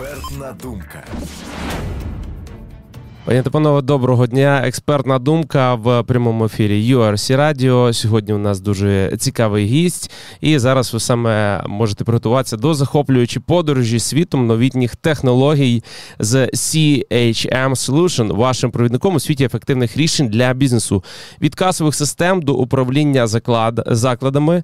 Експертна думка. Пані та панове, доброго дня. Експертна думка в прямому ефірі URC Radio. Сьогодні у нас дуже цікавий гість, і зараз ви саме можете приготуватися до захоплюючої подорожі світом новітніх технологій з CHM Solution, вашим провідником у світі ефективних рішень для бізнесу від касових систем до управління заклад закладами.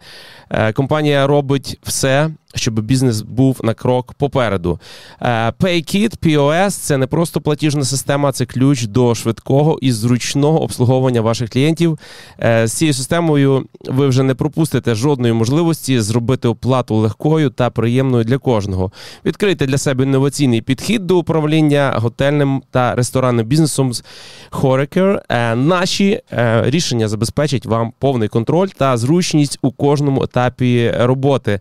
Е, компанія робить все щоб бізнес був на крок попереду. Е, PayKit, POS – це не просто платіжна система, це ключ до швидкого і зручного обслуговування ваших клієнтів. Е, з цією системою ви вже не пропустите жодної можливості зробити оплату легкою та приємною для кожного. Відкрийте для себе інноваційний підхід до управління готельним та ресторанним бізнесом з Horecker. Е, наші рішення забезпечать вам повний контроль та зручність у кожному етапі роботи.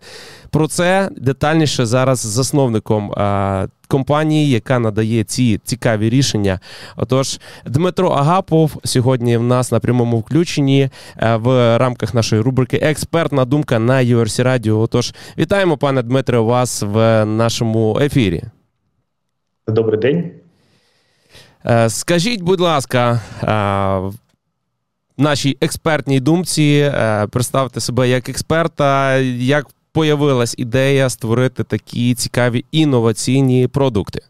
Про детальніше зараз з засновником а, компанії, яка надає ці цікаві рішення. Отож, Дмитро Агапов сьогодні в нас на прямому включенні в рамках нашої рубрики Експертна думка на URC Radio. Отож, вітаємо, пане Дмитре, вас в нашому ефірі. Добрий день. Скажіть, будь ласка, нашій експертній думці представте себе як експерта, як появилась ідея створити такі цікаві інноваційні продукти?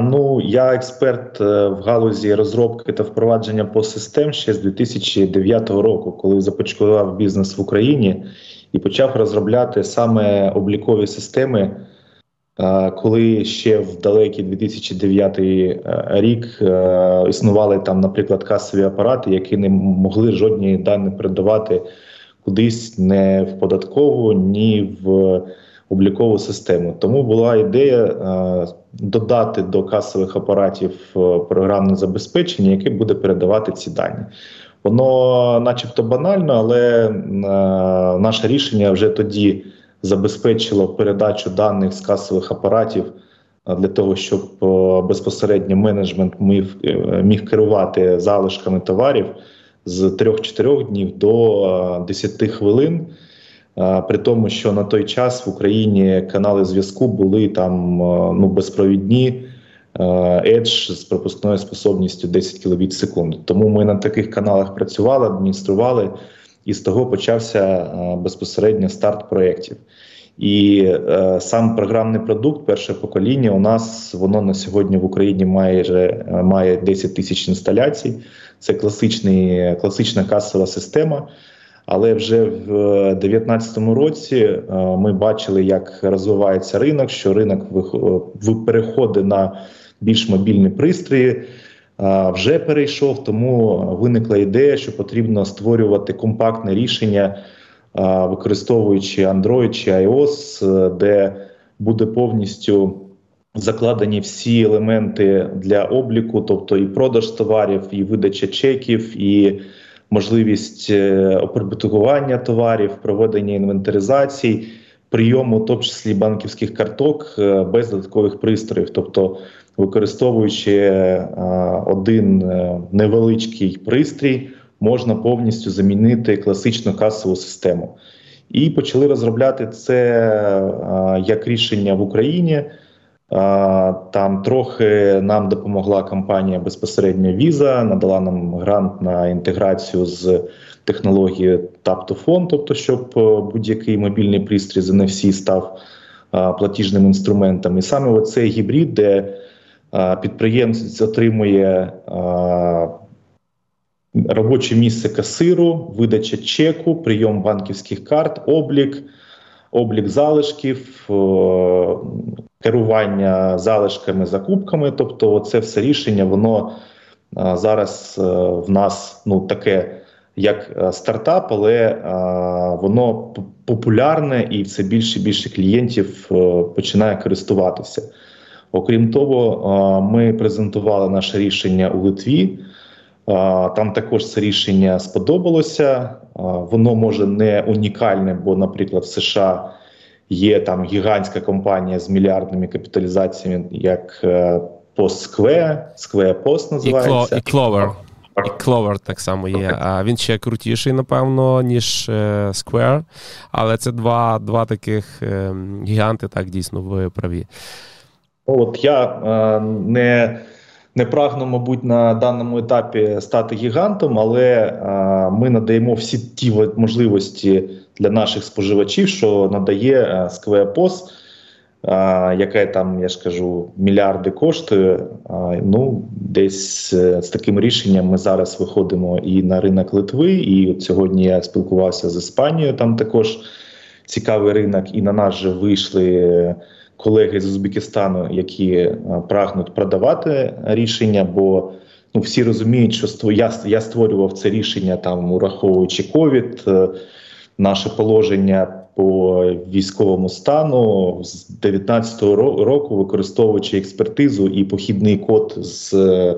Ну, я експерт е, в галузі розробки та впровадження по систем ще з 2009 року, коли започаткував бізнес в Україні і почав розробляти саме облікові системи. Коли ще в далекий 2009 е, рік е, існували там, наприклад, касові апарати, які не могли жодні дані передавати кудись не в податкову, ні в облікову систему. Тому була ідея е, додати до касових апаратів е, програмне забезпечення, яке буде передавати ці дані. Воно, начебто, банально, але е, наше рішення вже тоді забезпечило передачу даних з касових апаратів. Для того щоб безпосередньо менеджмент міг, міг керувати залишками товарів з 3-4 днів до 10 хвилин. При тому, що на той час в Україні канали зв'язку були там ну безпровідні Edge з пропускною способністю 10 кбіт в секунду. Тому ми на таких каналах працювали, адміністрували, і з того почався безпосередньо старт проєктів. І е, сам програмний продукт, перше покоління, у нас воно на сьогодні в Україні майже має 10 тисяч інсталяцій. Це класичний, класична касова система. Але вже в 2019 році е, ми бачили, як розвивається ринок, що ринок переходить на більш мобільні пристрої. Вже перейшов, тому виникла ідея, що потрібно створювати компактне рішення, використовуючи Android чи iOS, де буде повністю закладені всі елементи для обліку, тобто і продаж товарів, і видача чеків, і можливість е, оприбутування товарів, проведення інвентаризацій, прийому, в тому числі банківських карток е, без додаткових пристроїв, тобто використовуючи е, один невеличкий пристрій, можна повністю замінити класичну касову систему. І почали розробляти це як рішення в Україні. Там трохи нам допомогла компанія безпосередньо Visa, надала нам грант на інтеграцію з технологією Tap to Phone, тобто, щоб е, будь-який мобільний пристрій з NFC став платіжним інструментом. І саме оцей гібрид, де підприємець отримує робоче місце касиру, видача чеку, прийом банківських карт, облік облік залишків, е, керування залишками, закупками. Тобто, це все рішення, воно е, зараз е, в нас ну таке. Як стартап, але воно популярне і все більше і більше клієнтів починає користуватися. Окрім того, ми презентували наше рішення у Литві. Там також це рішення сподобалося. Воно може не унікальне, бо, наприклад, в США є там гігантська компанія з мільярдними капіталізаціями, як е, Post Square, Square Post називається. І Clover. І Clover так само є. А він ще крутіший, напевно, ніж е, Square. Але це два два таких е, гіганти, так дійсно ви праві. От я е, не не прагну, мабуть, на даному етапі стати гігантом, але е, ми надаємо всі ті можливості для наших споживачів, що надає е, Square яка там, я ж кажу, мільярди коштує. Ну, десь е, з таким рішенням ми зараз виходимо і на ринок Литви. І от сьогодні я спілкувався з Іспанією. Там також цікавий ринок, і на нас же вийшли колеги з Узбекистану, які е, прагнуть продавати рішення. бо Ну, всі розуміють, що я я створював це рішення там, ураховуючи ковід, е, наше положення по військовому стану з 2019 року, використовуючи експертизу і похідний код з е,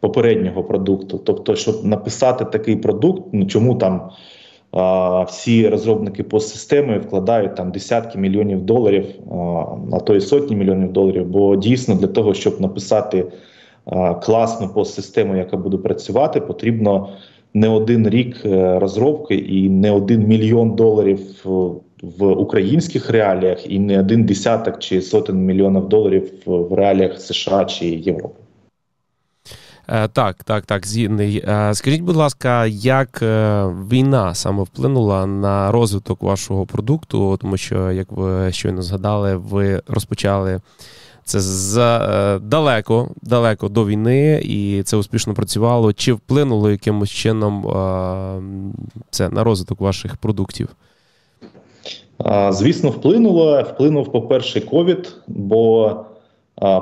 попереднього продукту. Тобто, щоб написати такий продукт, ну чому там всі розробники постсистеми вкладають там десятки мільйонів доларів, а, то і сотні мільйонів доларів. Бо дійсно для того, щоб написати класну постсистему, яка буде працювати, потрібно не один рік е, розробки і не один мільйон доларів в українських реаліях, і не один десяток чи сотень мільйонів доларів в реаліях США чи Європи. Е, так, так, так, згідний. Е, скажіть, будь ласка, як війна саме вплинула на розвиток вашого продукту, тому що, як ви щойно згадали, ви розпочали це за далеко далеко до війни, і це успішно працювало. Чи вплинуло якимось чином це на розвиток ваших продуктів? Звісно, вплинуло. Вплинув, по-перше, ковід, бо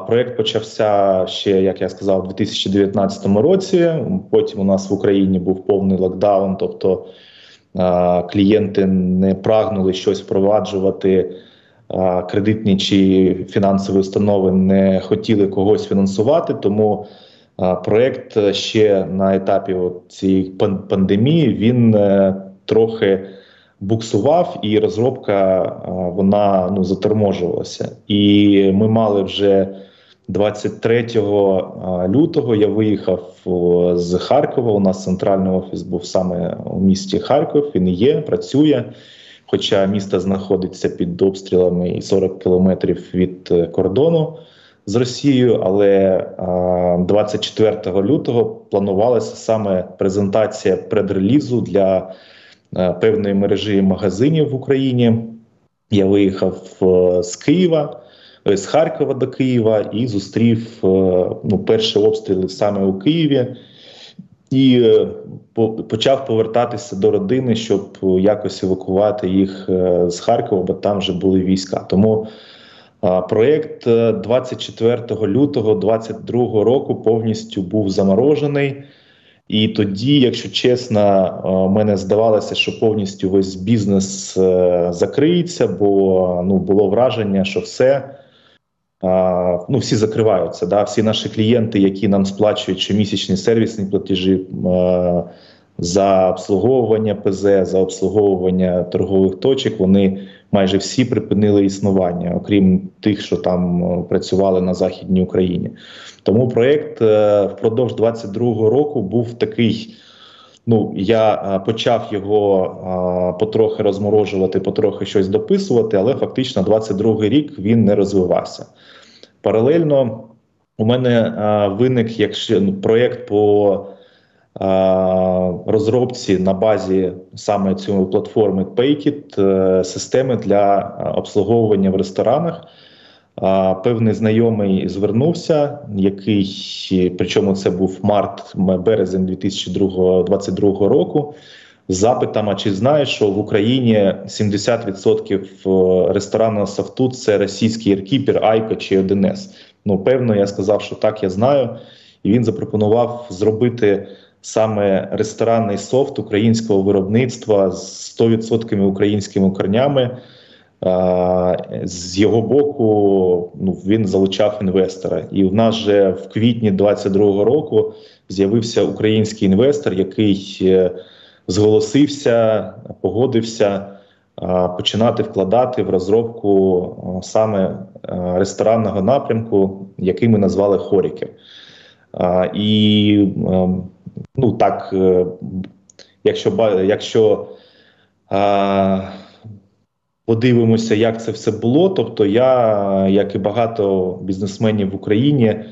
проєкт почався ще, як я сказав, у 2019 році. Потім у нас в Україні був повний локдаун, тобто клієнти не прагнули щось впроваджувати кредитні чи фінансові установи не хотіли когось фінансувати, тому проект ще на етапі цієї пандемії він е, трохи буксував, і розробка вона ну заторможувалася. І ми мали вже 23 лютого. Я виїхав з Харкова. У нас центральний офіс був саме у місті Харків. Він є, працює. Хоча місто знаходиться під обстрілами і 40 кілометрів від е, кордону з Росією, але 24 лютого планувалася саме презентація предрелізу для певної мережі магазинів в Україні. Я виїхав е, з Києва, з Харкова до Києва і зустрів ну, перші обстріли саме у Києві і е, почав повертатися до родини, щоб якось евакувати їх е, з Харкова, бо там вже були війська. Тому проєкт 24 е, лютого 2022 року повністю був заморожений. І тоді, якщо чесно, мене здавалося, що повністю весь бізнес закриється, бо ну було враження, що все ну всі закриваються. Да? Всі наші клієнти, які нам сплачують щомісячні сервісні платежі за обслуговування ПЗ, за обслуговування торгових точок, вони майже всі припинили існування, окрім тих, що там працювали на західній Україні. Тому проєкт е, впродовж 22-го року був такий. Ну, я почав його а, потрохи розморожувати, потрохи щось дописувати, але фактично 22-й рік він не розвивався. Паралельно у мене а, виник якщо ну, проєкт по розробці на базі саме цієї платформи Paykit е, системи для обслуговування в ресторанах. Певний знайомий звернувся, який причому це був март березень 2022 року. З запитом, чи знаєш, що в Україні 70% е, ресторанного софту це російський еркіпер, Айко чи 1С. Ну, певно, я сказав, що так, я знаю. І він запропонував зробити саме ресторанний софт українського виробництва з 100% українськими корнями. З його боку, ну він залучав інвестора, і в нас же в квітні 22-го року з'явився український інвестор, який е, зголосився, погодився починати вкладати в розробку саме ресторанного напрямку, який ми назвали Хоріки. І ну так, е, якщо якщо е, подивимося, як це все було. Тобто, я, як і багато бізнесменів в Україні,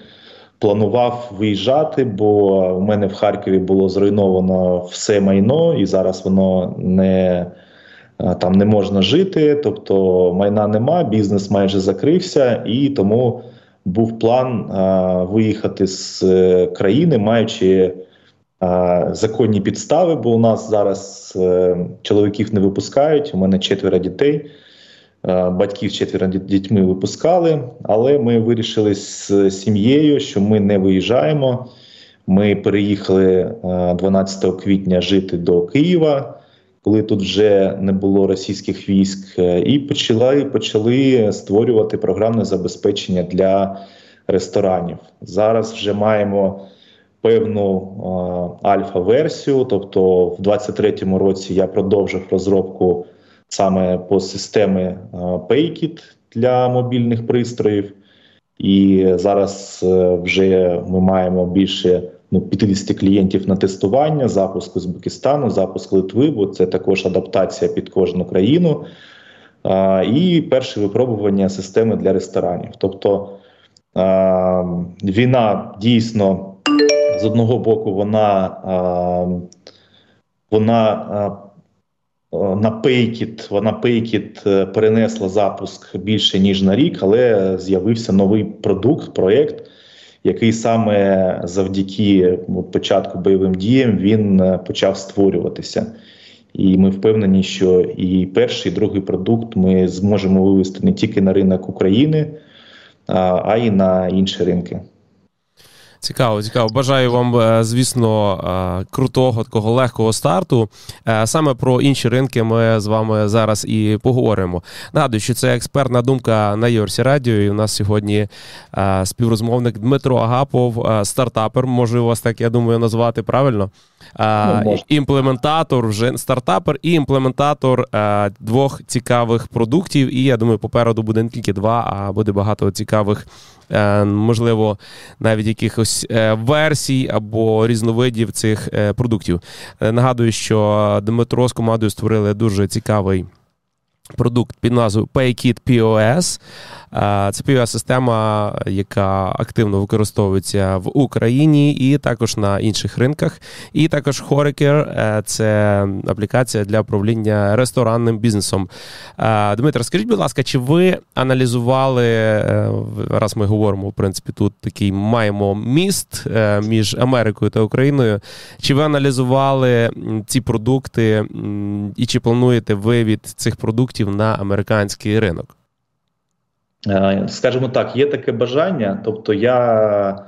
планував виїжджати, бо у мене в Харкові було зруйновано все майно, і зараз воно не там не можна жити. Тобто майна нема, бізнес майже закрився, і тому був план а, виїхати з е, країни, маючи а, законні підстави. Бо у нас зараз е, чоловіків не випускають. У мене четверо дітей. Батьків четверо дітьми випускали, але ми вирішили з сім'єю, що ми не виїжджаємо. Ми переїхали 12 квітня жити до Києва, коли тут вже не було російських військ, е, і почали почали створювати програмне забезпечення для ресторанів. Зараз вже маємо певну альфа-версію, тобто в 2023 році я продовжив розробку саме по системи Paykit для мобільних пристроїв. І зараз е, вже ми маємо більше ну, 50 клієнтів на тестування, запуск Узбекистану, запуск Литви, бо це також адаптація під кожну країну. А, І перше випробування системи для ресторанів. Тобто а, війна дійсно з одного боку, вона вона на Пейкіт, вона Пейкіт перенесла запуск більше ніж на рік, але з'явився новий продукт, проєкт, який саме завдяки початку бойовим діям він е, почав створюватися. І ми впевнені, що і перший, і другий продукт ми зможемо вивести не тільки на ринок України, а й на інші ринки. Цікаво, цікаво. Бажаю вам, е, звісно, е, крутого такого легкого старту. Е, саме про інші ринки ми з вами зараз і поговоримо. Нагадую, що це експертна думка на Йорсі Радіо. І у нас сьогодні співрозмовник Дмитро Агапов, стартапер. Можу вас так, я думаю, назвати правильно. Ну, імплементатор, вже стартапер і імплементатор двох цікавих продуктів. І я думаю, попереду буде не тільки два, а буде багато цікавих можливо, навіть якихось е, версій або різновидів цих е, продуктів. Нагадую, що Дмитро з командою створили дуже цікавий продукт під назвою PayKit POS. Це POS-система, яка активно використовується в Україні і також на інших ринках. І також Horeker – це аплікація для управління ресторанним бізнесом. Дмитро, скажіть, будь ласка, чи ви аналізували, е, раз ми говоримо, в принципі, тут такий маємо міст е, між Америкою та Україною? Чи ви аналізували ці продукти і чи плануєте ви від цих продуктів на американський ринок? Е, скажімо так, є таке бажання. Тобто, я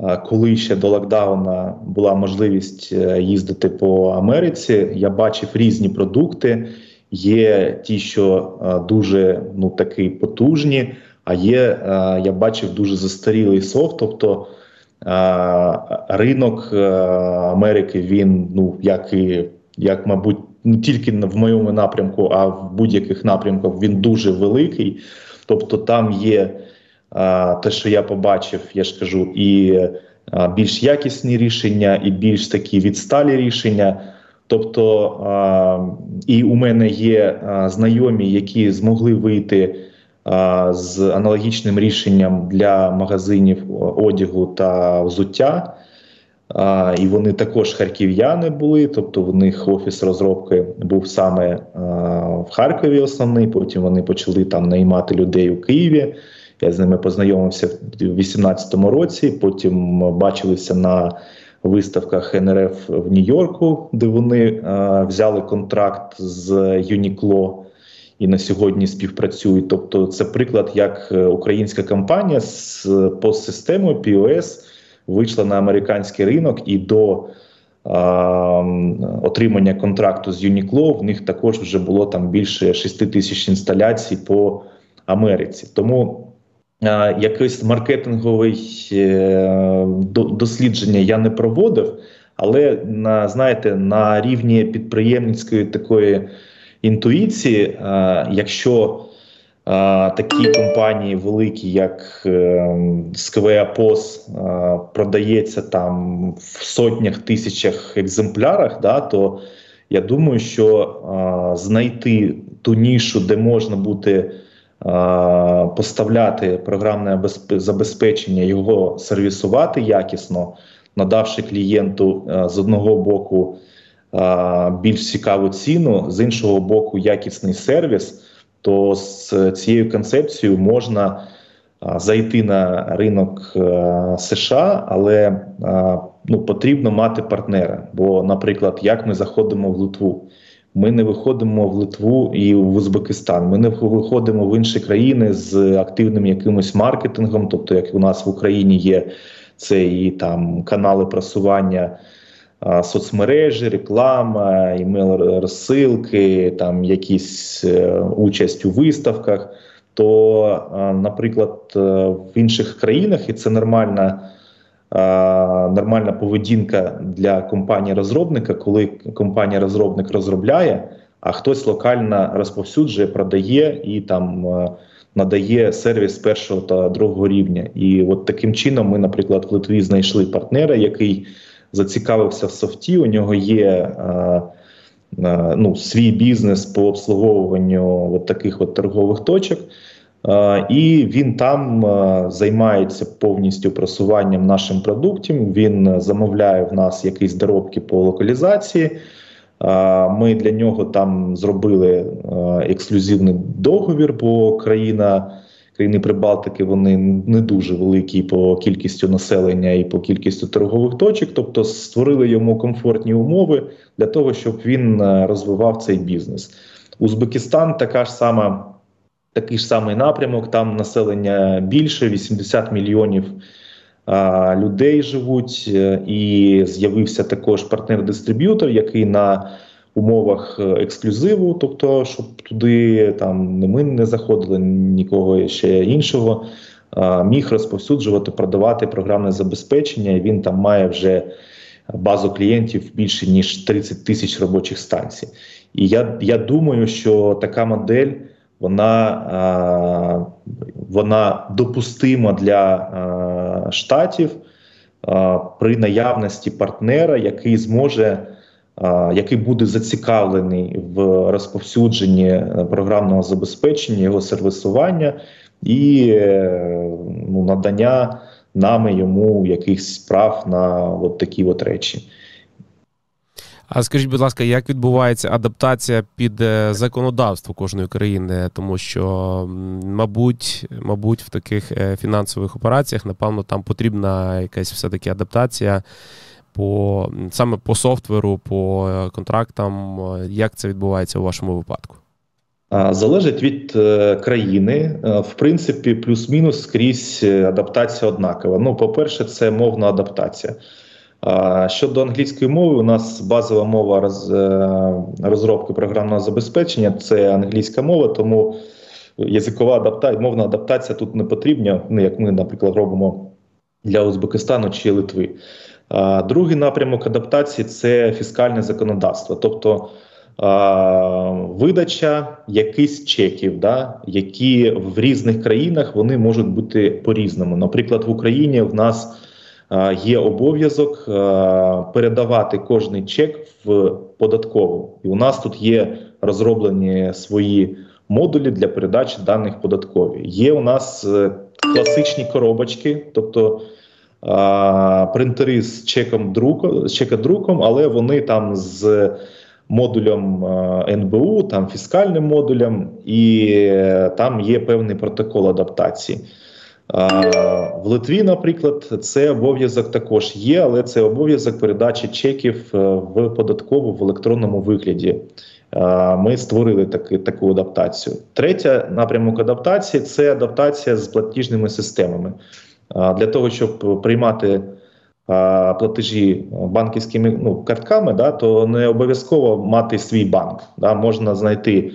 е, коли ще до локдауна була можливість е, їздити по Америці, я бачив різні продукти. Є ті, що дуже ну такі потужні, а є я бачив дуже застарілий софт. Тобто ринок Америки він ну як і як, мабуть, не тільки в моєму напрямку, а в будь-яких напрямках він дуже великий. Тобто, там є те, що я побачив, я ж кажу, і більш якісні рішення, і більш такі відсталі рішення. Тобто, і у мене є знайомі, які змогли вийти з аналогічним рішенням для магазинів одягу та взуття. А, І вони також харків'яни були, тобто в них офіс розробки був саме а, в Харкові основний. Потім вони почали там наймати людей у Києві. Я з ними познайомився в 2018 році. Потім бачилися на виставках НРФ в Нью-Йорку, де вони а, взяли контракт з Юнікло. І на сьогодні співпрацюють. Тобто, це приклад, як е, українська компанія з постсистемою POS вийшла на американський ринок і до а, отримання контракту з Uniqlo в них також вже було там більше 6 тисяч інсталяцій по Америці. Тому а, якесь маркетингове е, дослідження я не проводив, але на знаєте, на рівні підприємницької такої інтуїції, а, якщо Такі компанії великі, як Сквея ПОС, продається там в сотнях тисячах екземплярах, да, то я думаю, що знайти ту нішу, де можна буде поставляти програмне забезпечення, його сервісувати якісно, надавши клієнту з одного боку більш цікаву ціну, з іншого боку, якісний сервіс то з цією концепцією можна зайти на ринок е, США, але ну, потрібно мати партнера. Бо, наприклад, як ми заходимо в Литву. Ми не виходимо в Литву і в Узбекистан. Ми не виходимо в інші країни з активним якимось маркетингом, тобто, як у нас в Україні є це там канали просування соцмережі, реклама, імейл розсилки, там якісь е, участь у виставках. То, наприклад, е, в інших країнах, і це нормальна нормальна поведінка для компанії-розробника, коли компанія-розробник розробляє, а хтось локально розповсюджує, продає і там е, надає сервіс першого та другого рівня. І от таким чином ми, наприклад, в Литві знайшли партнера, який зацікавився в софті. У нього є е, е, ну, свій бізнес по обслуговуванню от таких от торгових точок. Uh, і він там uh, займається повністю просуванням нашим продуктів. Він замовляє в нас якісь доробки по локалізації. Ми для нього там зробили ексклюзивний договір, бо країна країни Прибалтики вони не дуже великі по кількістю населення і по кількістю торгових точок, тобто створили йому комфортні умови для того, щоб він е, розвивав цей бізнес. Узбекистан така ж сама. Такий ж самий напрямок, там населення більше, 80 мільйонів людей живуть, е, і з'явився також партнер-дистриб'ютор, який на умовах е, ексклюзиву, тобто, щоб туди там ми не заходили нікого ще іншого. Міг розповсюджувати, продавати програмне забезпечення. і Він там має вже базу клієнтів більше ніж 30 тисяч робочих станцій. І я я думаю, що така модель вона вона допустима для штатів при наявності партнера, який зможе який буде зацікавлений в розповсюдженні е, програмного забезпечення, його сервісування і е, ну, надання нами йому якихось справ на от такі от речі. А скажіть, будь ласка, як відбувається адаптація під е, законодавство кожної країни? Тому що, мабуть, мабуть, в таких фінансових операціях, напевно, там потрібна якась все-таки адаптація по саме по софтверу, по е, контрактам, е, як це відбувається у вашому випадку? Залежить від е, країни, в принципі, плюс-мінус скрізь адаптація однакова. Ну, по-перше, це мовна адаптація. Щодо англійської мови, у нас базова мова роз, розробки програмного забезпечення це англійська мова, тому язикова адаптація, мовна адаптація тут не потрібна, ну як ми, наприклад, робимо для Узбекистану чи Литви. Другий напрямок адаптації це фіскальне законодавство, тобто видача якихось чеків, да, які в різних країнах вони можуть бути по-різному. Наприклад, в Україні в нас є обов'язок передавати кожний чек в податкову, і у нас тут є розроблені свої модулі для передачі даних податкові. Є у нас е, класичні коробочки, тобто принтери з чеком друку, з чекодруком, але вони там з модулем НБУ, там фіскальним модулем, і е, там є певний протокол адаптації. В Литві, наприклад, це обов'язок також є, але це обов'язок передачі чеків е, в податкову в електронному вигляді. Ми створили таки, таку адаптацію. Третя напрямок адаптації це адаптація з платіжними системами. Для того, щоб приймати платежі банківськими ну, картками, да, то не обов'язково мати свій банк. Да, Можна знайти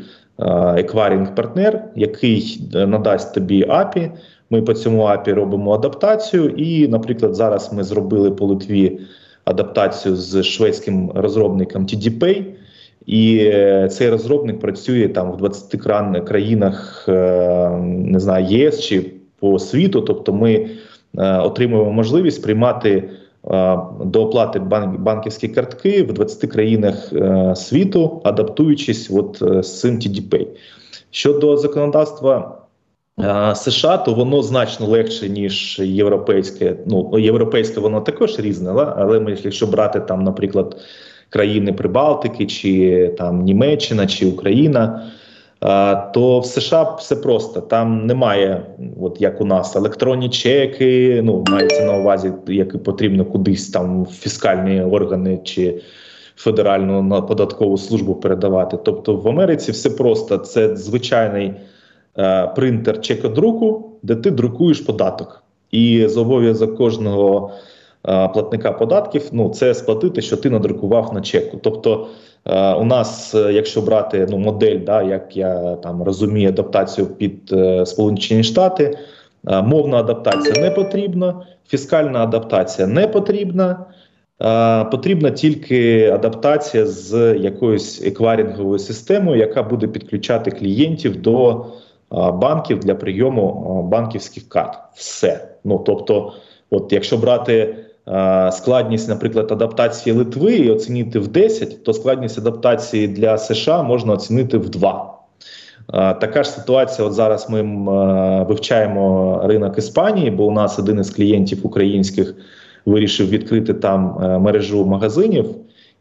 екварінг партнер, який надасть тобі API. Ми по цьому API робимо адаптацію. І, наприклад, зараз ми зробили по Литві адаптацію з шведським розробником TDPay. І цей розробник працює там в 20 країнах не знаю, ЄС чи по світу. Тобто, ми отримуємо можливість приймати до оплати банківські картки в 20 країнах світу, адаптуючись от з цим TDPay. Щодо законодавства. США, то воно значно легше, ніж європейське. Ну, європейське воно також різне, але ми, якщо брати там, наприклад, країни Прибалтики, чи там Німеччина, чи Україна, то в США все просто там немає, от як у нас, електронні чеки. Ну мається на увазі, як потрібно кудись там фіскальні органи чи федеральну на податкову службу передавати. Тобто в Америці все просто це звичайний. Е, принтер чекодруку, де ти друкуєш податок. І зобов'язок кожного е, платника податків ну, це сплатити, що ти надрукував на чеку. Тобто у нас, якщо брати ну, модель, да, як я там розумію, адаптацію під Сполучені Штати, мовна адаптація не потрібна, фіскальна адаптація не потрібна. Потрібна тільки адаптація з якоюсь екварінговою системою, яка буде підключати клієнтів до банків для прийому банківських карт. Все. Ну тобто, от якщо брати складність, наприклад, адаптації Литви і оцінити в 10, то складність адаптації для США можна оцінити в 2. Така ж ситуація. От зараз ми вивчаємо ринок Іспанії, бо у нас один із клієнтів українських вирішив відкрити там е, мережу магазинів.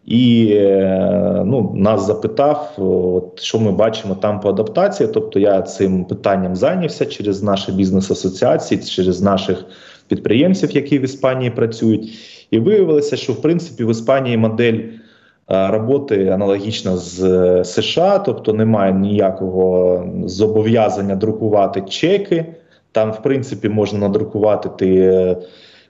І е, ну, нас запитав, от, що ми бачимо там по адаптації. Тобто я цим питанням зайнявся через наші бізнес-асоціації, через наших підприємців, які в Іспанії працюють. І виявилося, що в принципі в Іспанії модель е, роботи аналогічна з е, США, тобто немає ніякого зобов'язання друкувати чеки. Там, в принципі, можна надрукувати ти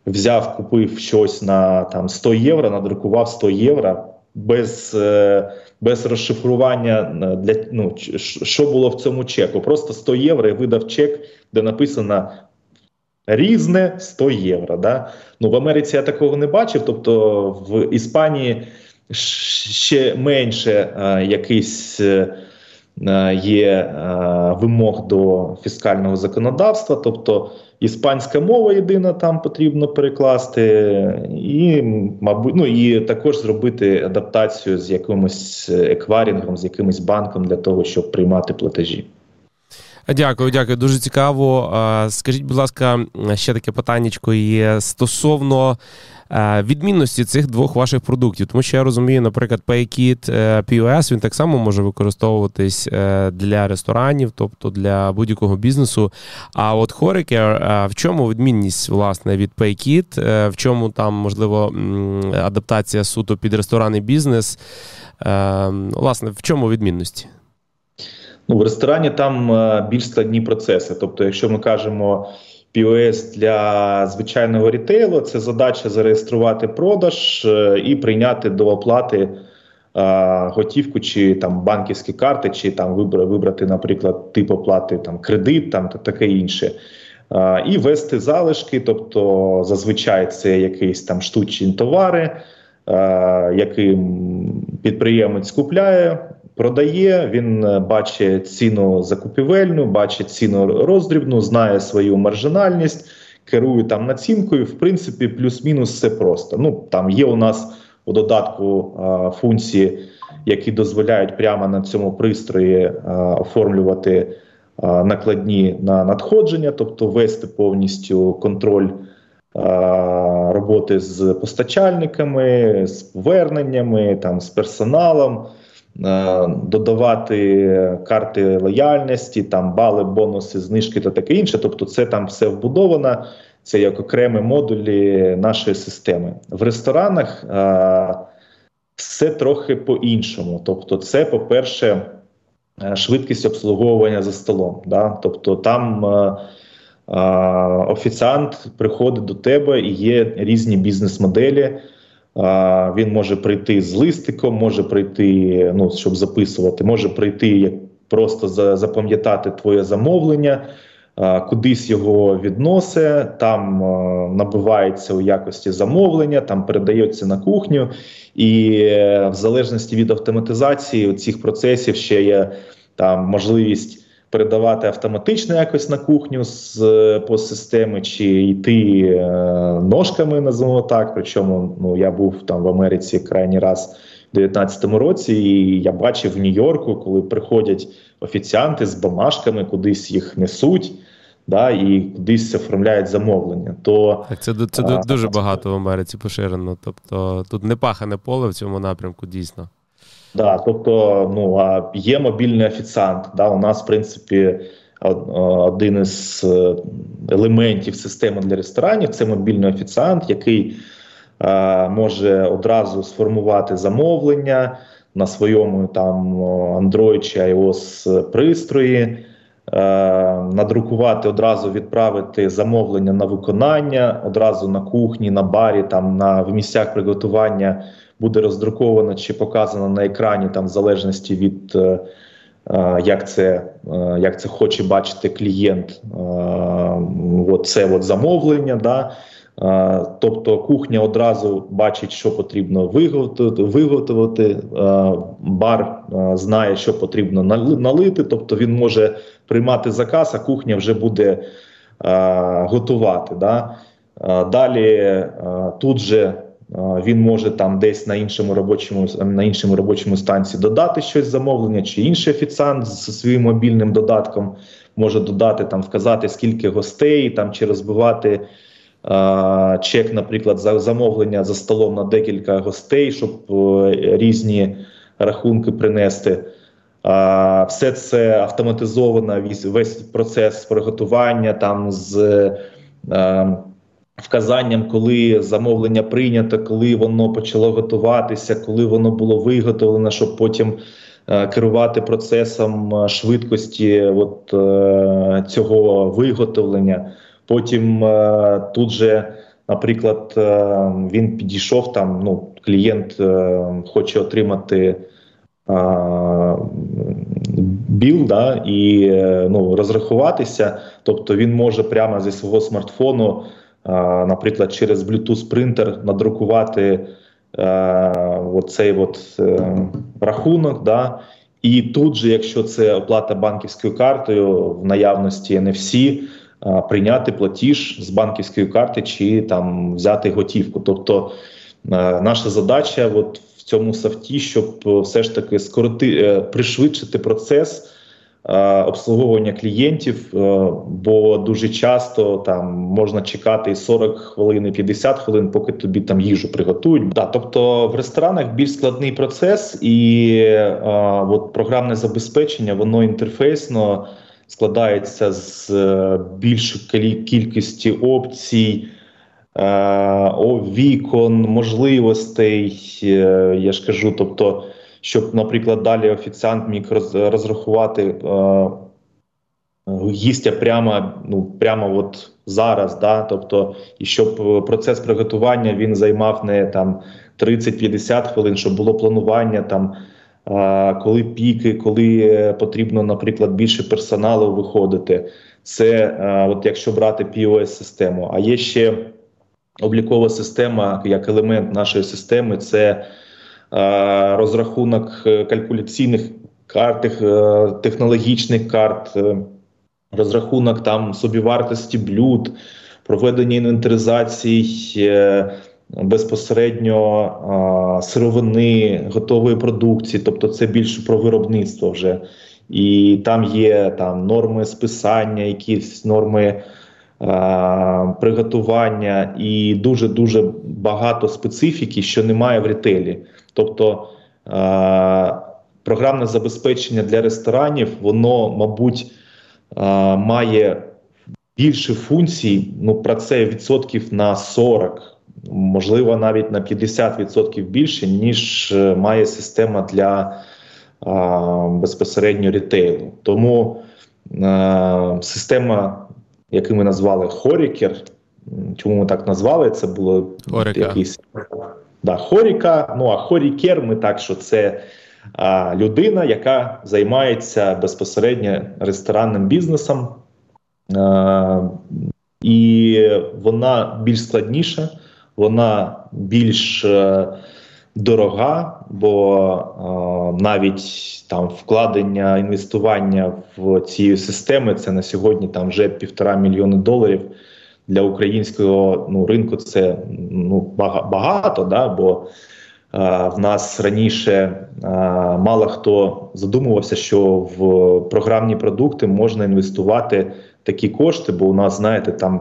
взяв, купив щось на там 100 євро, надрукував 100 євро без е, без розшифрування е, для ну що було в цьому чеку. Просто 100 євро і видав чек, де написано. Різне 100 євро. Да? Ну в Америці я такого не бачив. Тобто в Іспанії ще менше е, якийсь є а, вимог до фіскального законодавства. Тобто Іспанська мова єдина там потрібно перекласти, і, мабуть, ну і також зробити адаптацію з якимось екварінгом, з якимось банком для того, щоб приймати платежі. Дякую, дякую. Дуже цікаво. Скажіть, будь ласка, ще таке питаннячко є стосовно Е, відмінності цих двох ваших продуктів. Тому що я розумію, наприклад, PayKit е, POS, він так само може використовуватись е, для ресторанів, тобто для будь-якого бізнесу. А от Horicare, в чому відмінність власне від PayKit, в чому там можливо адаптація суто під ресторанний бізнес? Власне, в чому відмінності? Ну, в ресторані там більш складні процеси. Тобто, якщо ми кажемо POS для звичайного рітейлу це задача зареєструвати продаж е, і прийняти до оплати а, готівку чи там банківські карти, чи там вибрати, наприклад, тип оплати там кредит, там та таке інше. А, і вести залишки, тобто зазвичай це якісь там штучні товари, а, які підприємець купляє продає, він е, бачить ціну закупівельну, бачить ціну роздрібну, знає свою маржинальність, керує там націнкою. В принципі, плюс-мінус все просто. Ну там є у нас у додатку а, функції, які дозволяють прямо на цьому пристрої а, оформлювати а, накладні на надходження, тобто вести повністю контроль. Роботи з постачальниками, з поверненнями, там з персоналом, Е, додавати карти лояльності, там бали, бонуси, знижки та таке інше. Тобто, це там все вбудовано, це як окремі модулі нашої системи. В ресторанах а, е, все трохи по-іншому. Тобто, це, по-перше, е, швидкість обслуговування за столом. Да? Тобто там. А, Офіціант приходить до тебе і є різні бізнес-моделі, він може прийти з листиком, може прийти, ну щоб записувати, може прийти як просто запам'ятати твоє замовлення. кудись його відносить, там набивається у якості замовлення, там передається на кухню, і в залежності від автоматизації цих процесів ще є там можливість передавати автоматично якось на кухню з по системи, чи йти е, ножками, називаємо так. Причому ну я був там в Америці крайній раз у 2019 році, і я бачив в Нью-Йорку, коли приходять офіціанти з бумажками, кудись їх несуть. Да, і кудись оформляють замовлення. То так, це це а, дуже багато в Америці поширено. Тобто тут не пахане поле в цьому напрямку, дійсно. Да, тобто, ну а є мобільний офіціант. Да, У нас, в принципі, один із е, елементів системи для ресторанів це мобільний офіціант, який а, може одразу сформувати замовлення на своєму там Android чи iOS пристрої. Надрукувати одразу відправити замовлення на виконання одразу на кухні, на барі, там на в місцях приготування буде роздруковано чи показано на екрані, там в залежності від е, е, як це е, як це хоче бачити клієнт, це замовлення. Да? Тобто кухня одразу бачить, що потрібно виготовити. бар знає, що потрібно налити, тобто він може приймати заказ, а кухня вже буде готувати. Да? Далі тут же він може там десь на іншому робочому на іншому робочому станції додати щось замовлення, чи інший офіціант зі своїм мобільним додатком може додати там, вказати скільки гостей, там чи розбивати а, чек, наприклад, за замовлення за столом на декілька гостей, щоб а, е, різні рахунки принести. А, Все це автоматизовано, весь процес приготування там з. А, е, вказанням, коли замовлення прийнято, коли воно почало готуватися, коли воно було виготовлено, щоб потім е, керувати процесом е, швидкості от, е, цього виготовлення. Потім тут же, наприклад, він підійшов там. Ну, клієнт хоче отримати. Біл да, і ну, розрахуватися, тобто він може прямо зі свого смартфону наприклад, через Bluetooth принтер надрукувати е, оцей от е, рахунок. Да, І тут же, якщо це оплата банківською картою, в наявності NFC, прийняти платіж з банківської карти чи там взяти готівку. Тобто е, наша задача от в цьому софті, щоб все ж таки скороти пришвидшити процес. Е, обслуговування клієнтів, е, бо дуже часто там можна чекати і 40 хвилин, і 50 хвилин, поки тобі там їжу приготують. Да, тобто в ресторанах більш складний процес, і а, е, от програмне забезпечення, воно інтерфейсно складається з більшої кількості опцій. Вікон, можливостей, я ж кажу, тобто щоб, наприклад, далі офіціант міг розрахувати е, гістя прямо ну, прямо от зараз. Да? Тобто, і щоб процес приготування він займав не там 30-50 хвилин, щоб було планування там. Е, коли піки, коли потрібно, наприклад, більше персоналу виходити, це е, от якщо брати pos систему А є ще облікова система як елемент нашої системи, це Е, розрахунок е, калькуляційних карт, е, технологічних карт, розрахунок там собівартості блюд, проведення інвентаризацій безпосередньо сировини, готової продукції, тобто це більше про виробництво вже. І там є там норми списання, якісь норми. Приготування і дуже дуже багато специфіки, що немає в ретелі. Тобто е, програмне забезпечення для ресторанів, воно, мабуть, е, має більше функцій, ну про це відсотків на 40, можливо, навіть на 50% більше, ніж е, має система для безпосередньо ретейлу. Тому система, яку ми назвали Хорікер, чому ми так назвали, це було Хорика. якийсь да, Хоріка. Ну а Хорікер, ми так, що це а, людина, яка займається безпосередньо ресторанним бізнесом. і вона більш складніша, вона більш дорога, бо навіть там вкладення інвестування в ці системи це на сьогодні там вже півтора мільйони доларів. Для українського ну, ринку це ну, багато, да, бо в нас раніше мало хто задумувався, що в програмні продукти можна інвестувати такі кошти, бо у нас, знаєте, там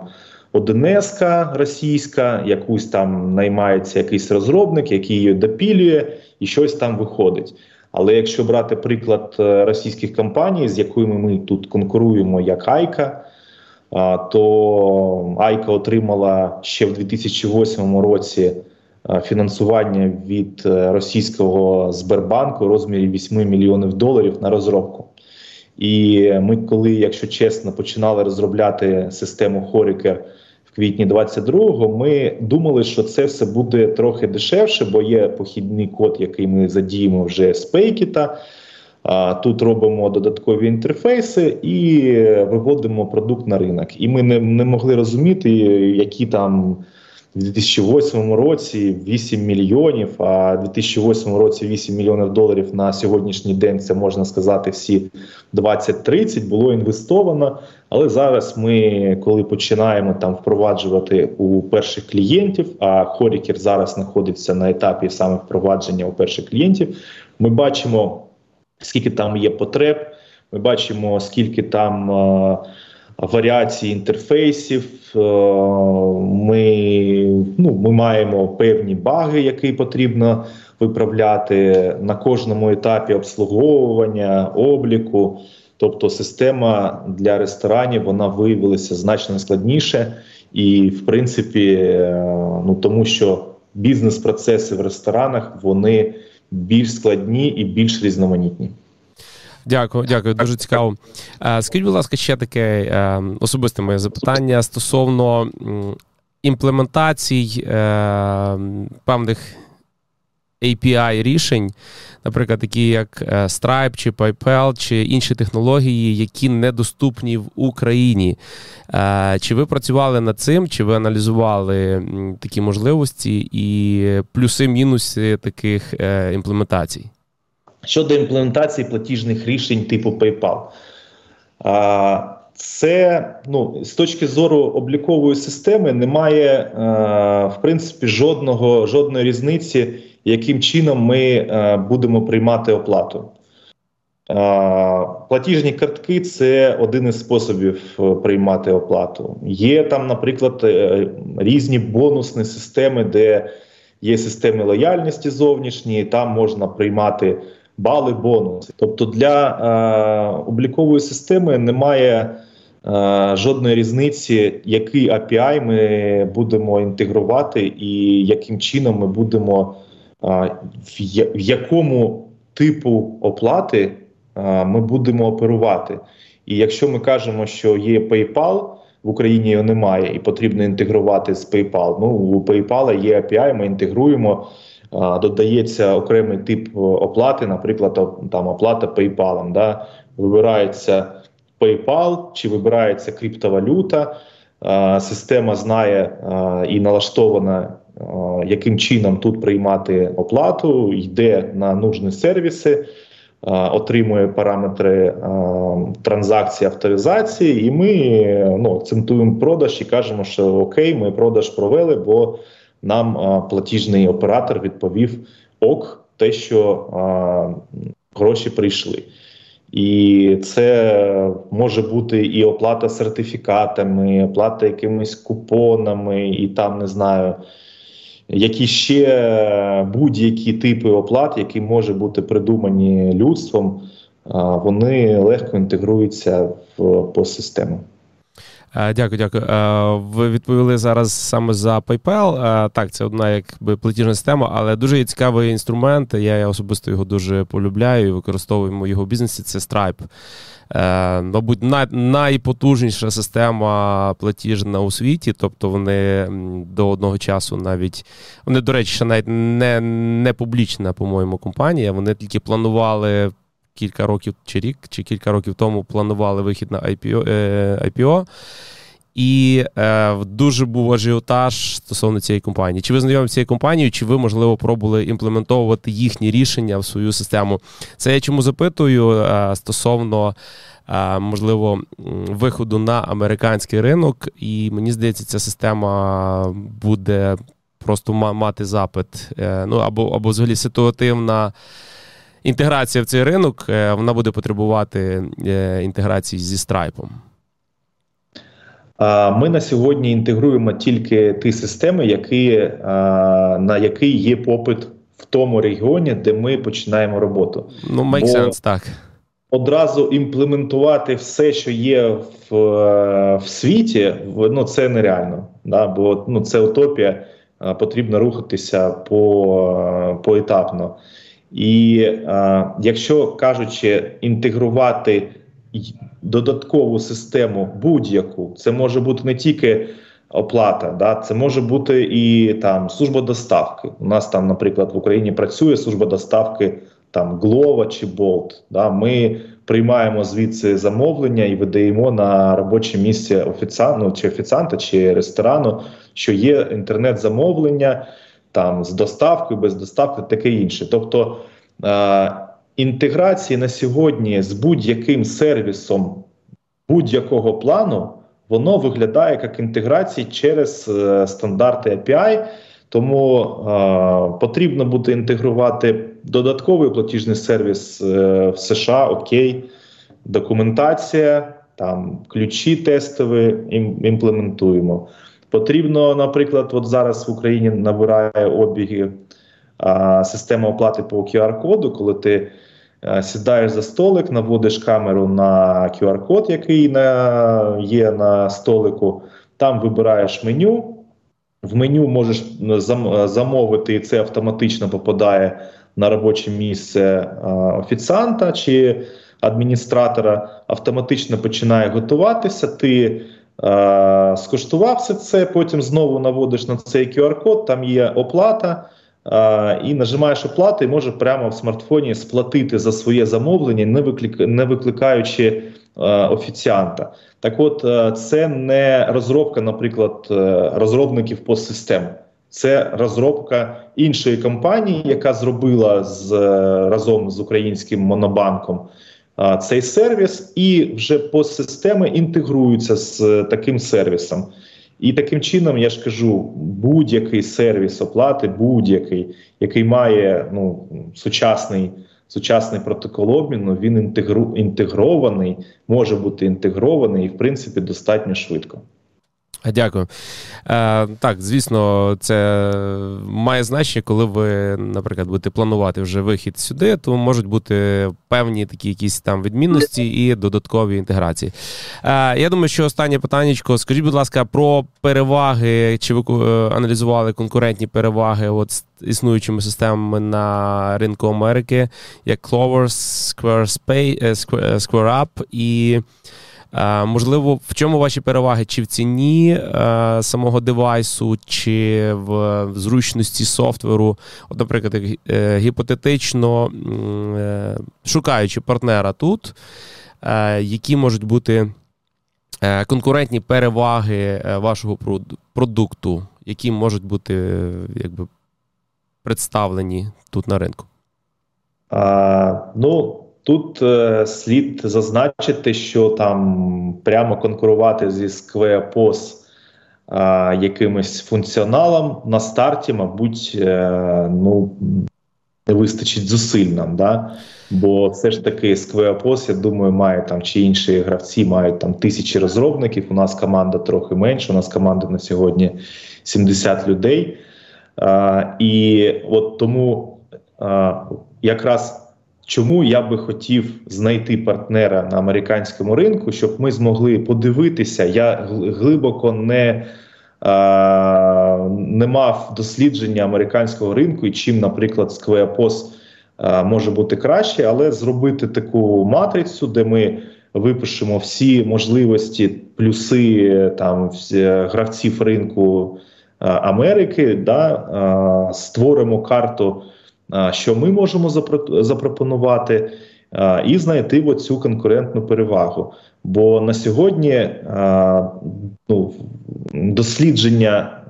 ОДНС російська, якусь там наймається якийсь розробник, який її допілює, і щось там виходить. Але якщо брати приклад е, російських компаній, з якими ми тут конкуруємо, як Айка, то Айка отримала ще в 2008 році. Е, фінансування від е, російського Сбербанку у розмірі 8 мільйонів доларів на розробку. І ми, коли, якщо чесно, починали розробляти систему Хорікер квітні 22-го, ми думали, що це все буде трохи дешевше, бо є похідний код, який ми задіємо вже з Пейкіта. Тут робимо додаткові інтерфейси і виводимо продукт на ринок. І ми не, не могли розуміти, які там. У 2008 році 8 мільйонів, а в 2008 році 8 мільйонів доларів на сьогоднішній день це можна сказати всі 20-30 було інвестовано. Але зараз ми, коли починаємо там впроваджувати у перших клієнтів, а Хорікер зараз знаходиться на етапі саме впровадження у перших клієнтів, ми бачимо, скільки там є потреб, ми бачимо, скільки там. Варіації інтерфейсів, е, ми ну, ми маємо певні баги, які потрібно виправляти на кожному етапі обслуговування, обліку. Тобто система для ресторанів вона виявилася значно складніше, і в принципі, е, ну тому що бізнес-процеси в ресторанах вони більш складні і більш різноманітні. Дякую, дякую, дуже цікаво. Е, скажіть, будь ласка, ще таке е, особисте моє запитання стосовно імплементацій певних API рішень, наприклад, такі як Stripe чи PayPal, чи інші технології, які недоступні в Україні. Чи ви працювали над цим, чи ви аналізували такі можливості і плюси-мінуси таких імплементацій? щодо імплементації платіжних рішень типу PayPal. Це ну, з точки зору облікової системи немає в принципі жодного, жодної різниці, яким чином ми будемо приймати оплату. Платіжні картки це один із способів е, приймати оплату. Є там, наприклад, е, різні бонусні системи, де є системи лояльності зовнішні, і там можна приймати бали, бонуси. Тобто для е, облікової системи немає е, жодної різниці, який API ми будемо інтегрувати, і яким чином ми будемо е, в, якому типу оплати ми будемо оперувати. І якщо ми кажемо, що є PayPal, в Україні його немає, і потрібно інтегрувати з PayPal. Ну у PayPal є API, ми інтегруємо додається окремий тип оплати, наприклад, там оплата PayPal. Да? Вибирається PayPal чи вибирається криптовалюта. Система знає і налаштована, яким чином тут приймати оплату, йде на нужні сервіси. Отримує параметри транзакції авторизації, і ми ну, акцентуємо продаж і кажемо, що окей, ми продаж провели, бо нам платіжний оператор відповів ок, те, що гроші прийшли. І це може бути і оплата сертифікатами, оплата якимись купонами, і там не знаю, які ще будь-які типи оплат, які можуть бути придумані людством, вони легко інтегруються в по систему. Е, дякую, дякую. Е, ви відповіли зараз саме за PayPal. Е, так, це одна якби платіжна система, але дуже цікавий інструмент. Я особисто його дуже полюбляю і використовуємо його в бізнесі. Це Stripe. Мабуть, най, найпотужніша система платіжна у світі, тобто вони до одного часу навіть вони, до речі, ще навіть не не публічна, по-моєму, компанія. Вони тільки планували кілька років чи рік, чи кілька років тому планували вихід на IPO. IPO. І е, дуже був ажіотаж стосовно цієї компанії. Чи ви знайомі з цією компанією, чи ви, можливо, пробували імплементовувати їхні рішення в свою систему? Це я чому запитую е, стосовно, е, можливо, виходу на американський ринок, і мені здається, ця система буде просто мати запит, е, ну або або взагалі ситуативна. Інтеграція в цей ринок е, вона буде потребувати е, інтеграції зі страйпом. Ми на сьогодні інтегруємо тільки ті системи, які, на які є попит в тому регіоні, де ми починаємо роботу. Ну, make Бо sense, так. Одразу імплементувати все, що є в в світі, ну це нереально. Да? Бо ну, це утопія, потрібно рухатися по, поетапно. І а, якщо кажучи, інтегрувати додаткову систему будь-яку. Це може бути не тільки оплата, да, це може бути і там служба доставки. У нас там, наприклад, в Україні працює служба доставки там Глова чи Болт. Да, Ми приймаємо звідси замовлення і видаємо на робоче місце офіціанта, ну, чи офіціанта чи ресторану, що є інтернет-замовлення там з доставкою, без доставки, таке інше. Тобто. Е, інтеграції на сьогодні з будь-яким сервісом будь-якого плану, воно виглядає як інтеграції через е, стандарти API. Тому е, потрібно буде інтегрувати додатковий платіжний сервіс е, в США, окей, документація, там ключі тестові імплементуємо. Потрібно, наприклад, от зараз в Україні набирає обіги е, система оплати по QR-коду, коли ти Е, сідаєш за столик, наводиш камеру на QR-код, який на, є на столику. Там вибираєш меню. В меню можеш замовити, і це автоматично попадає на робоче місце е, офіціанта чи адміністратора. Автоматично починає готуватися. Ти е, скуштував все це, потім знову наводиш на цей QR-код, там є оплата і нажимаєш оплату, і може прямо в смартфоні сплатити за своє замовлення, не виклик... не викликаючи офіціанта. Так, от е, це не розробка, наприклад, е, розробників постсистем. Це розробка іншої компанії, яка зробила з е, разом з українським монобанком цей сервіс, і вже постсистеми інтегруються з таким сервісом. І таким чином, я ж кажу, будь-який сервіс оплати, будь-який, який має ну, сучасний сучасний протокол обміну, він інтегру, інтегрований, може бути інтегрований і, в принципі, достатньо швидко. Дякую. Е, Так, звісно, це має значення, коли ви, наприклад, будете планувати вже вихід сюди, то можуть бути певні такі якісь там відмінності і додаткові інтеграції. Е, Я думаю, що останнє питання. Скажіть, будь ласка, про переваги, чи ви е, аналізували конкурентні переваги от з існуючими системами на ринку Америки, як Clover, Squarespace, е, SquareUp і. Можливо, в чому ваші переваги? Чи в ціні е, самого девайсу, чи в зручності софтверу? От, наприклад, е, гіпотетично е, шукаючи партнера тут, які можуть бути конкурентні переваги вашого продукту, які можуть бути якби представлені тут на ринку? А, Ну, Тут е, слід зазначити, що там прямо конкурувати зі Square е, якимось функціоналом на старті, мабуть, е, ну не вистачить зусиль нам. Да? Бо все ж таки Square я думаю, має там чи інші гравці мають там тисячі розробників. У нас команда трохи менша. У нас команда на сьогодні 70 людей. Е, і от тому е, якраз. Чому я би хотів знайти партнера на американському ринку, щоб ми змогли подивитися? Я глибоко не а, не мав дослідження американського ринку і чим, наприклад, Square може бути краще, але зробити таку матрицю, де ми випишемо всі можливості, плюси там гравців ринку Америки, да, створимо карту що ми можемо запропонувати. і знайти цю конкурентну перевагу. Бо на сьогодні ну, дослідження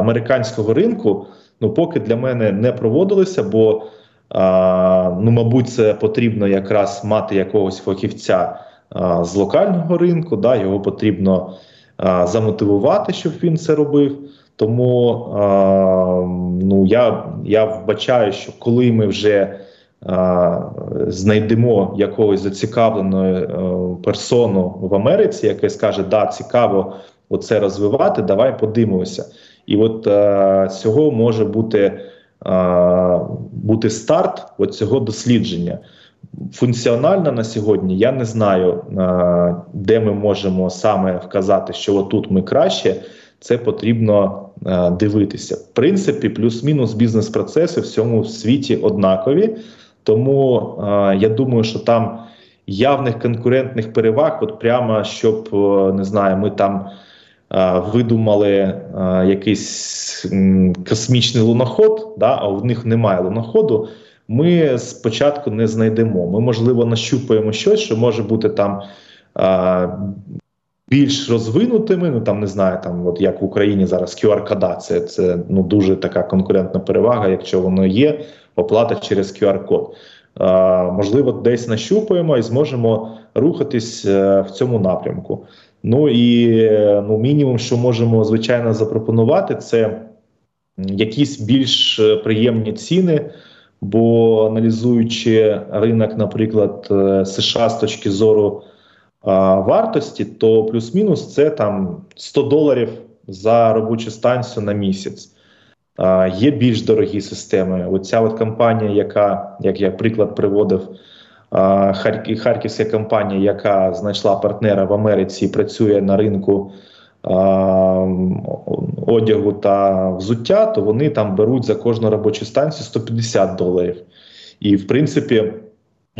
американського ринку ну поки для мене не проводилися, бо ну, мабуть, це потрібно якраз мати якогось фахівця з локального ринку. Да, Його потрібно замотивувати, щоб він це робив. Тому ну, я я вбачаю, що коли ми вже знайдемо якогось зацікавленої е, персону в Америці, яке скаже, да, цікаво оце розвивати, давай подивимося. І от е, цього може бути е, бути старт цього дослідження. Функціонально на сьогодні я не знаю, е, де ми можемо саме вказати, що отут ми краще. Це потрібно е, дивитися. В принципі, плюс-мінус бізнес-процеси в цьому світі однакові. Тому е, я думаю, що там явних конкурентних переваг, от прямо щоб е, не знаю, ми там видумали якийсь космічний луноход, да, а в них немає луноходу. Ми спочатку не знайдемо. Ми, можливо, нащупаємо щось, що може бути там більш розвинутими. Ну там не знаю, там от як в Україні зараз QR-кода, це ну дуже така конкурентна перевага, якщо воно є, оплата через QR-код. Можливо, десь нащупаємо і зможемо рухатись е, в цьому напрямку. Ну і ну, мінімум, що можемо звичайно запропонувати, це якісь більш е, приємні ціни. Бо аналізуючи ринок, наприклад, е, США з точки зору вартості, то плюс-мінус це там 100 доларів за робочу станцію на місяць. Є більш дорогі системи. Оця от компанія, яка, як я приклад приводив, Харківська компанія, яка знайшла партнера в Америці і працює на ринку одягу та взуття, то вони там беруть за кожну робочу станцію 150 доларів. І, в принципі,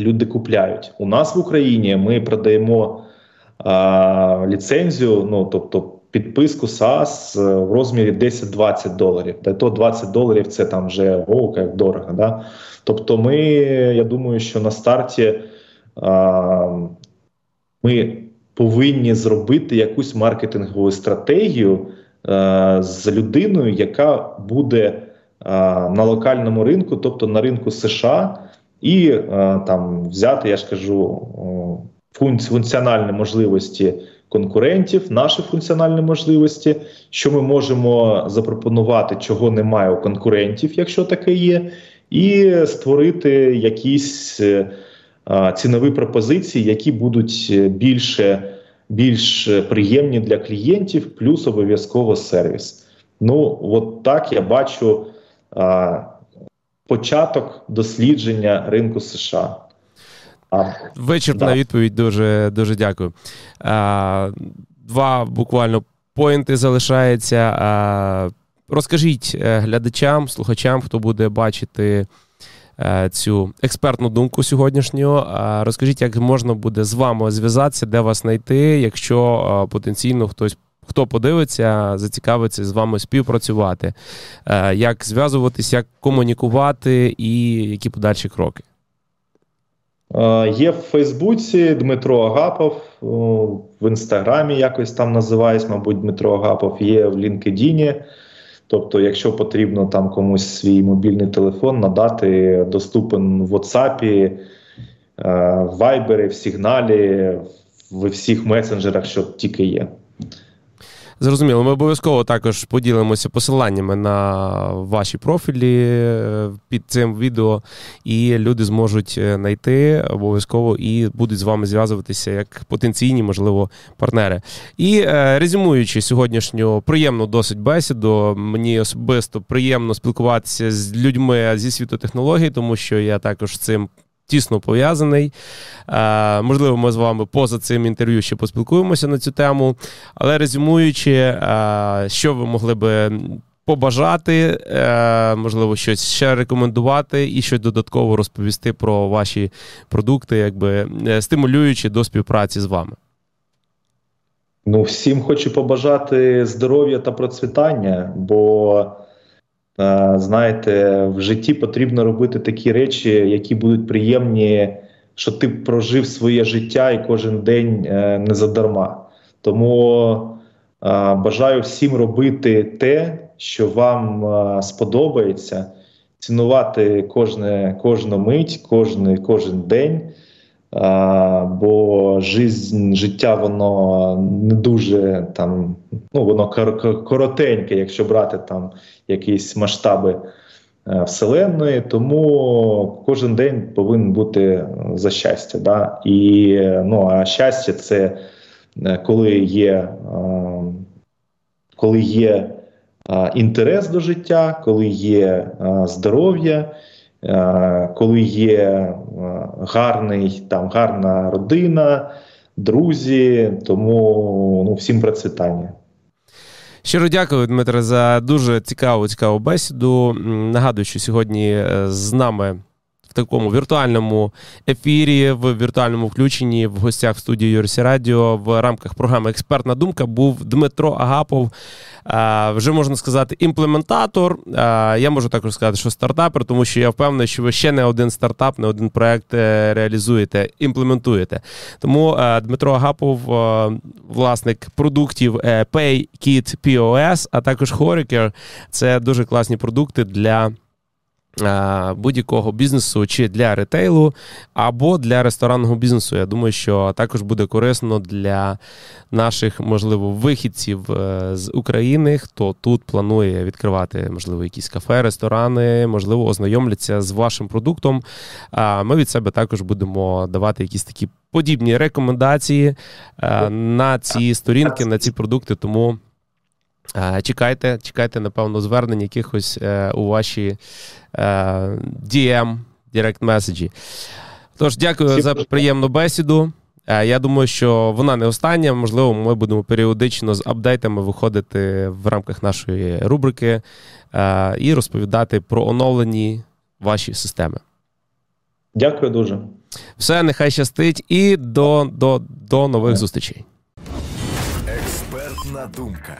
люди купляють. У нас в Україні ми продаємо а, ліцензію, ну тобто підписку SaaS в розмірі 10-20 доларів. Та то 20 доларів це там вже о, як дорого. Да? Тобто, ми, я думаю, що на старті а, ми повинні зробити якусь маркетингову стратегію а, з людиною, яка буде на локальному ринку, тобто на ринку США, і там взяти, я ж кажу, функціональні можливості. Конкурентів, наші функціональні можливості, що ми можемо запропонувати, чого немає у конкурентів, якщо таке є, і створити якісь е, цінові пропозиції, які будуть більше більш приємні для клієнтів, плюс обов'язково сервіс. Ну, от так я бачу а, початок дослідження ринку США. Вичерпна да. відповідь. Дуже дуже дякую. А, Два буквально поінти залишається. А, Розкажіть е, глядачам, слухачам, хто буде бачити е, цю експертну думку сьогоднішню. Розкажіть, як можна буде з вами зв'язатися, де вас знайти, якщо потенційно хтось. Хто подивиться, зацікавиться з вами співпрацювати, е, як зв'язуватись, як комунікувати і які подальші кроки? Є в Фейсбуці Дмитро Агапов, в інстаграмі якось там називаюсь, мабуть, Дмитро Агапов, є в LinkedIn. Тобто, якщо потрібно там комусь свій мобільний телефон надати, доступен в WhatsApp, е, в Viber, в Сигналі, в всіх месенджерах, що тільки є. Зрозуміло, ми обов'язково також поділимося посиланнями на ваші профілі е, під цим відео, і люди зможуть е, знайти обов'язково і будуть з вами зв'язуватися як потенційні, можливо, партнери. І е, резюмуючи сьогоднішню приємну досить бесіду, мені особисто приємно спілкуватися з людьми зі світу технологій, тому що я також цим тісно пов'язаний. Е, можливо, ми з вами поза цим інтерв'ю ще поспілкуємося на цю тему. Але резюмуючи, е, що ви могли би побажати, е, можливо, щось ще рекомендувати і щось додатково розповісти про ваші продукти, якби стимулюючи до співпраці з вами. Ну, всім хочу побажати здоров'я та процвітання, бо Знаєте, в житті потрібно робити такі речі, які будуть приємні що ти прожив своє життя і кожен день е, не задарма. Тому е, бажаю всім робити те, що вам е, сподобається, цінувати кожне, кожну мить, кожен, кожен день. Бо жизнь, життя воно не дуже там, ну воно коротеньке, якщо брати там якісь масштаби е, вселенної, тому кожен день повинен бути за щастя. Да? І ну, а щастя це е, коли є, е, коли є інтерес до життя, коли є здоров'я. Е, коли є е, гарний там гарна родина, друзі, тому ну всім процвітання. Щиро дякую, Дмитре, за дуже цікаву цікаву бесіду. Нагадую, що сьогодні е, з нами в такому віртуальному ефірі, в віртуальному включенні в гостях студії Юрсі Радіо в рамках програми Експертна думка був Дмитро Агапов. Вже можна сказати, імплементатор. Я можу також сказати, що стартапер, тому що я впевнений, що ви ще не один стартап, не один проект е, реалізуєте, імплементуєте. Тому е, Дмитро Агапов, е, власник продуктів PayKit POS, а також Horiker. Це дуже класні продукти для. Будь-якого бізнесу чи для ретейлу, або для ресторанного бізнесу. Я думаю, що також буде корисно для наших, можливо, вихідців е, з України, хто тут планує відкривати, можливо, якісь кафе, ресторани, можливо, ознайомляться з вашим продуктом. Ми від себе також будемо давати якісь такі подібні рекомендації е, на ці сторінки, на ці продукти. Тому. Чекайте, чекайте, напевно, звернень якихось е, у ваші е, DM, Direct меседжі. Тож, дякую за приємну бесіду. Е, я думаю, що вона не остання. Можливо, ми будемо періодично з апдейтами виходити в рамках нашої рубрики е, і розповідати про оновлені ваші системи. Дякую дуже. Все, нехай щастить, і до, до, до нових зустрічей. Експертна думка.